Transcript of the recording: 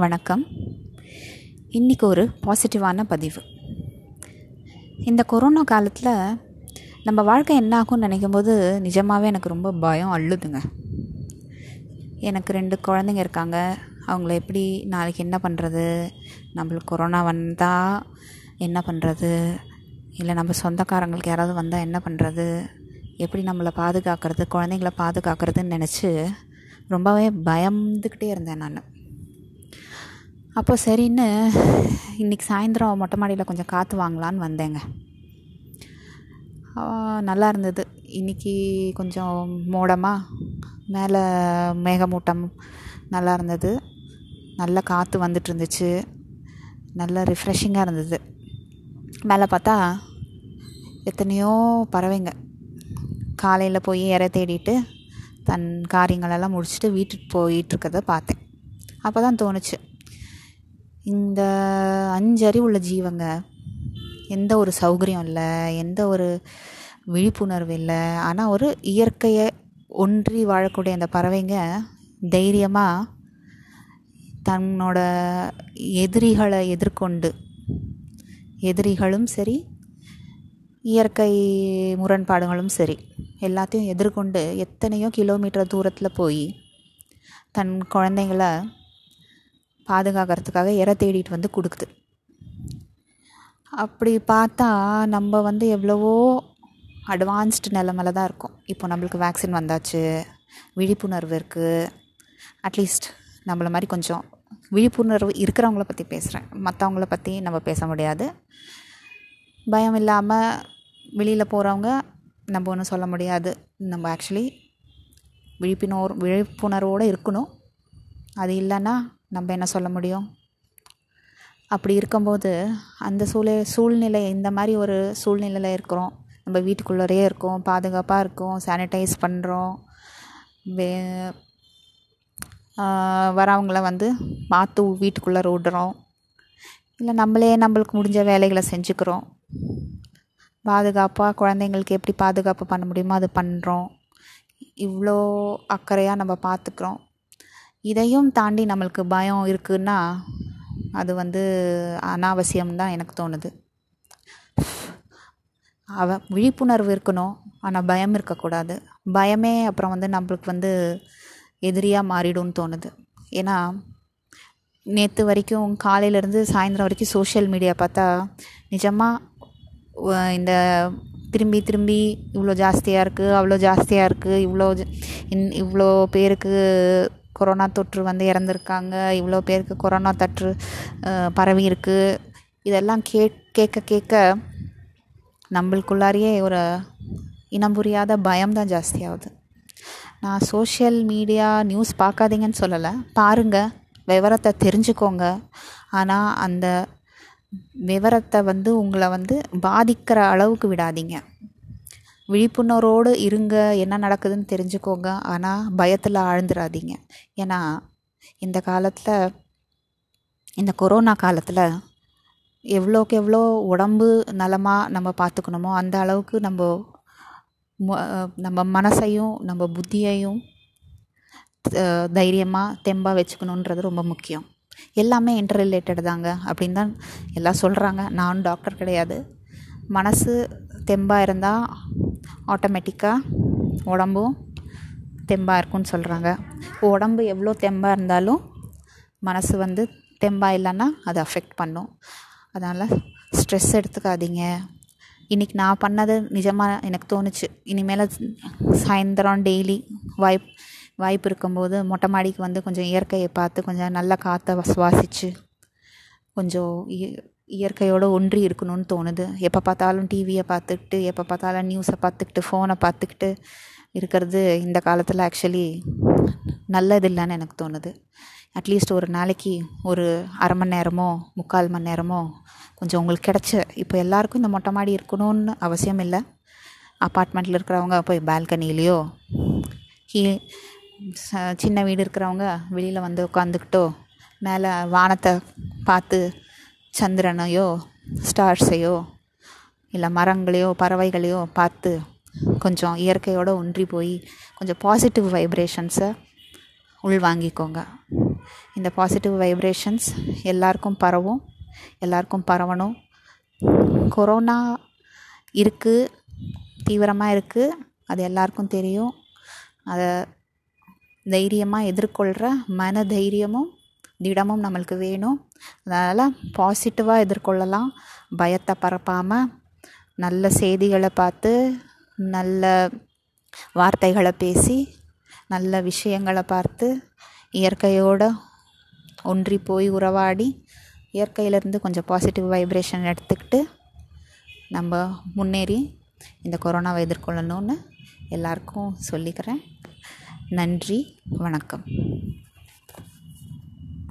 வணக்கம். இன்றைக்கி ஒரு பாசிட்டிவான பதிவு. இந்த கொரோனா காலத்தில் நம்ம வாழ்க்கை என்ன ஆகும்னு நினைக்கும் போது நிஜமாகவே எனக்கு ரொம்ப பயம் அள்ளுதுங்க எனக்கு ரெண்டு குழந்தைங்க இருக்காங்க. அவங்கள எப்படி நாளைக்கு என்ன பண்ணுறது நம்மளுக்கு கொரோனா வந்தால் என்ன பண்ணுறது இல்லை நம்ம சொந்தக்காரங்களுக்கு யாராவது வந்தால் என்ன பண்ணுறது எப்படி நம்மளை பாதுகாக்கிறது? குழந்தைங்கள பாதுகாக்கிறதுன்னு நினச்சி ரொம்பவே பயந்துக்கிட்டே இருந்தேன் நான். அப்போ சரின்னு இன்றைக்கி சாயந்தரம் மொட்டை மாடியில் கொஞ்சம் காற்று வாங்கலான்னு வந்தேங்க. நல்லா இருந்தது. இன்றைக்கி கொஞ்சம் மோடமாக மேலே மேகமூட்டம் நல்லா இருந்தது. நல்ல காற்று வந்துட்டு இருந்துச்சு. நல்ல ரிஃப்ரெஷிங்காக இருந்தது. மேலே பார்த்தா எத்தனையோ பறவைங்க. காலையில் போய் இற தேடிட்டு தன் காரியங்களெல்லாம் முடிச்சுட்டு வீட்டுக்கு போயிட்டுருக்கத பார்த்தேன். அப்போ தான் தோணுச்சு. இந்த அஞ்சறிவு உள்ள ஜீவங்க எந்த ஒரு சௌகரியம் இல்லை எந்த ஒரு விழிப்புணர்வு இல்லை ஆனால் ஒரு இயற்கையை ஒன்றி வாழக்கூடிய அந்த பறவைங்க தைரியமாக தன்னோட எதிரிகளை எதிர்கொண்டு எதிரிகளும் சரி இயற்கை முரண்பாடுகளும் சரி எல்லாத்தையும் எதிர்கொண்டு எத்தனையோ கிலோமீட்டர் தூரத்தில் போய் தன் குழந்தைங்கள பாதுகாக்கிறதுக்காக இற தேடிட்டு வந்து கொடுக்குது. அப்படி பார்த்தா நம்ம வந்து எவ்வளவோ அட்வான்ஸ்டு நிலமையில தான் இருக்கோம். இப்போ நம்மளுக்கு வேக்சின் வந்தாச்சு விழிப்புணர்வு இருக்குது அட்லீஸ்ட் நம்மளை மாதிரி கொஞ்சம் விழிப்புணர்வு இருக்கிறவங்கள பற்றி பேசுகிறேன் மற்றவங்கள பற்றி நம்ம பேச முடியாது. பயம் இல்லாமல் வெளியில் போகிறவங்க நம்ம ஒன்றும் சொல்ல முடியாது. நம்ம ஆக்சுவலி விழிப்புணர் விழிப்புணர்வோடு இருக்கணும். அது இல்லைன்னா நம்ம என்ன சொல்ல முடியும்? அப்படி இருக்கும்போது அந்த சூழ சூழ்நிலை இந்த மாதிரி ஒரு சூழ்நிலையில் இருக்கிறோம். நம்ம வீட்டுக்குள்ளரே இருக்கோம் பாதுகாப்பாக இருக்கோம் சானிடைஸ் பண்ணுறோம் வே வரவங்கள வந்து மாற்று வீட்டுக்குள்ளே விடுறோம் இல்லை நம்மளே நம்மளுக்கு முடிஞ்ச வேலைகளை செஞ்சுக்கிறோம். பாதுகாப்பாக குழந்தைங்களுக்கு எப்படி பாதுகாப்பு பண்ண முடியுமோ அது பண்ணுறோம் இவ்வளோ அக்கறையாக நம்ம பார்த்துக்குறோம் இதையும் தாண்டி நம்மளுக்கு பயம் இருக்குன்னா அது வந்து அனாவசியம் தான் எனக்கு தோணுது. அவ விழிப்புணர்வு இருக்கணும் ஆனால் பயம் இருக்கக்கூடாது. பயமே அப்புறம் வந்து நம்மளுக்கு வந்து எதிரியாக மாறிடும்னு தோணுது. ஏன்னா நேற்று வரைக்கும் காலையிலேருந்து சாயந்தரம் வரைக்கும் சோஷியல் மீடியா பார்த்தா நிஜமாக இந்த திரும்பி திரும்பி இவ்வளோ ஜாஸ்தியாக இருக்குது அவ்வளோ ஜாஸ்தியாக இருக்குது இவ்வளோ இன் இவ்வளோ பேருக்கு கொரோனா தொற்று வந்து இறந்துருக்காங்க. இவ்வளோ பேருக்கு கொரோனா தொற்று பரவி இருக்குது இதெல்லாம் கே கேட்க கேட்க நம்மளுக்குள்ளாரியே ஒரு இனம் புரியாத பயம் தான் ஜாஸ்தியாகுது நான் சோஷியல் மீடியா நியூஸ் பார்க்காதீங்கன்னு சொல்லலை. பாருங்கள் விவரத்தை தெரிஞ்சுக்கோங்க. ஆனால் அந்த விவரத்தை வந்து உங்களை வந்து பாதிக்கிற அளவுக்கு விடாதீங்க. விழிப்புணர்வோடு இருங்க என்ன நடக்குதுன்னு தெரிஞ்சுக்கோங்க. ஆனால் பயத்தில் ஆழ்ந்துடாதீங்க ஏன்னா இந்த காலத்தில் இந்த கொரோனா காலத்தில் எவ்வளோக்கு எவ்வளோ உடம்பு நலமாக நம்ம பார்த்துக்கணுமோ அந்த அளவுக்கு நம்ம நம்ம மனசையும் நம்ம புத்தியையும் தைரியமாக தெம்பாக வச்சுக்கணுன்றது ரொம்ப முக்கியம். எல்லாமே இன்டர் ரிலேட்டட் தாங்க. அப்படின்னு தான் எல்லாம் சொல்கிறாங்க நானும் டாக்டர் கிடையாது. மனசு தெம்பாக இருந்தால் ஆட்டோமேட்டிக்காக உடம்பும் தெம்பாக இருக்கும்னு சொல்கிறாங்க உடம்பு எவ்வளோ தெம்பாக இருந்தாலும் மனசு வந்து தெம்பாக இல்லைன்னா அது அஃபெக்ட் பண்ணும். அதனால் ஸ்ட்ரெஸ் எடுத்துக்காதீங்க. இன்றைக்கி நான் பண்ணது நிஜமாக எனக்கு தோணுச்சு. இனிமேல் சாயந்தரம் டெய்லி வாய்ப் வாய்ப்பு இருக்கும்போது மொட்டை மாடிக்கு வந்து கொஞ்சம் இயற்கையை பார்த்து கொஞ்சம் நல்ல காற்றை சுவாசித்து கொஞ்சம் இயற்கையோடு ஒன்றி இருக்கணும்னு தோணுது. எப்போ பார்த்தாலும் டிவியை பார்த்துக்கிட்டு எப்போ பார்த்தாலும் நியூஸை பார்த்துக்கிட்டு ஃபோனை பார்த்துக்கிட்டு இருக்கிறது இந்த காலத்தில் ஆக்சுவலி நல்லது இல்லைன்னு எனக்கு தோணுது. அட்லீஸ்ட் ஒரு நாளைக்கு ஒரு அரை மணி நேரமோ முக்கால் மணி நேரமோ கொஞ்சம் உங்களுக்கு கிடச்ச. இப்போ எல்லாருக்கும் இந்த மொட்டை மாடி இருக்கணும்னு அவசியம் இல்லை. அப்பார்ட்மெண்ட்டில் இருக்கிறவங்க போய் பால்கனிலேயோ கீ சின்ன வீடு இருக்கிறவங்க வெளியில் வந்து உட்காந்துக்கிட்டோ மேலே வானத்தை பார்த்து சந்திரனையோ ஸ்டார்ஸையோ இல்லை மரங்களையோ பறவைகளையோ பார்த்து கொஞ்சம் இயற்கையோடு ஒன்றி போய் கொஞ்சம் பாசிட்டிவ் வைப்ரேஷன்ஸை உள்வாங்கிக்கோங்க. இந்த பாசிட்டிவ் வைப்ரேஷன்ஸ் எல்லாருக்கும் பரவும் எல்லாருக்கும் பரவணும். கொரோனா இருக்குது தீவிரமாக இருக்குது அது எல்லாருக்கும் தெரியும். அதை தைரியமாக எதிர்கொள்கிற மன தைரியமும் திடமும் நம்மளுக்கு வேணும். அதனால் பாசிட்டிவாக எதிர்கொள்ளலாம். பயத்தை பரப்பாமல் நல்ல செய்திகளை பார்த்து நல்ல வார்த்தைகளை பேசி நல்ல விஷயங்களை பார்த்து இயற்கையோடு ஒன்றி போய் உறவாடி இயற்கையிலேருந்து கொஞ்சம் பாசிட்டிவ் வைப்ரேஷன் எடுத்துக்கிட்டு நம்ம முன்னேறி இந்த கொரோனாவை எதிர்கொள்ளணும்னு எல்லாருக்கும் சொல்லிக்கிறேன். நன்றி வணக்கம்.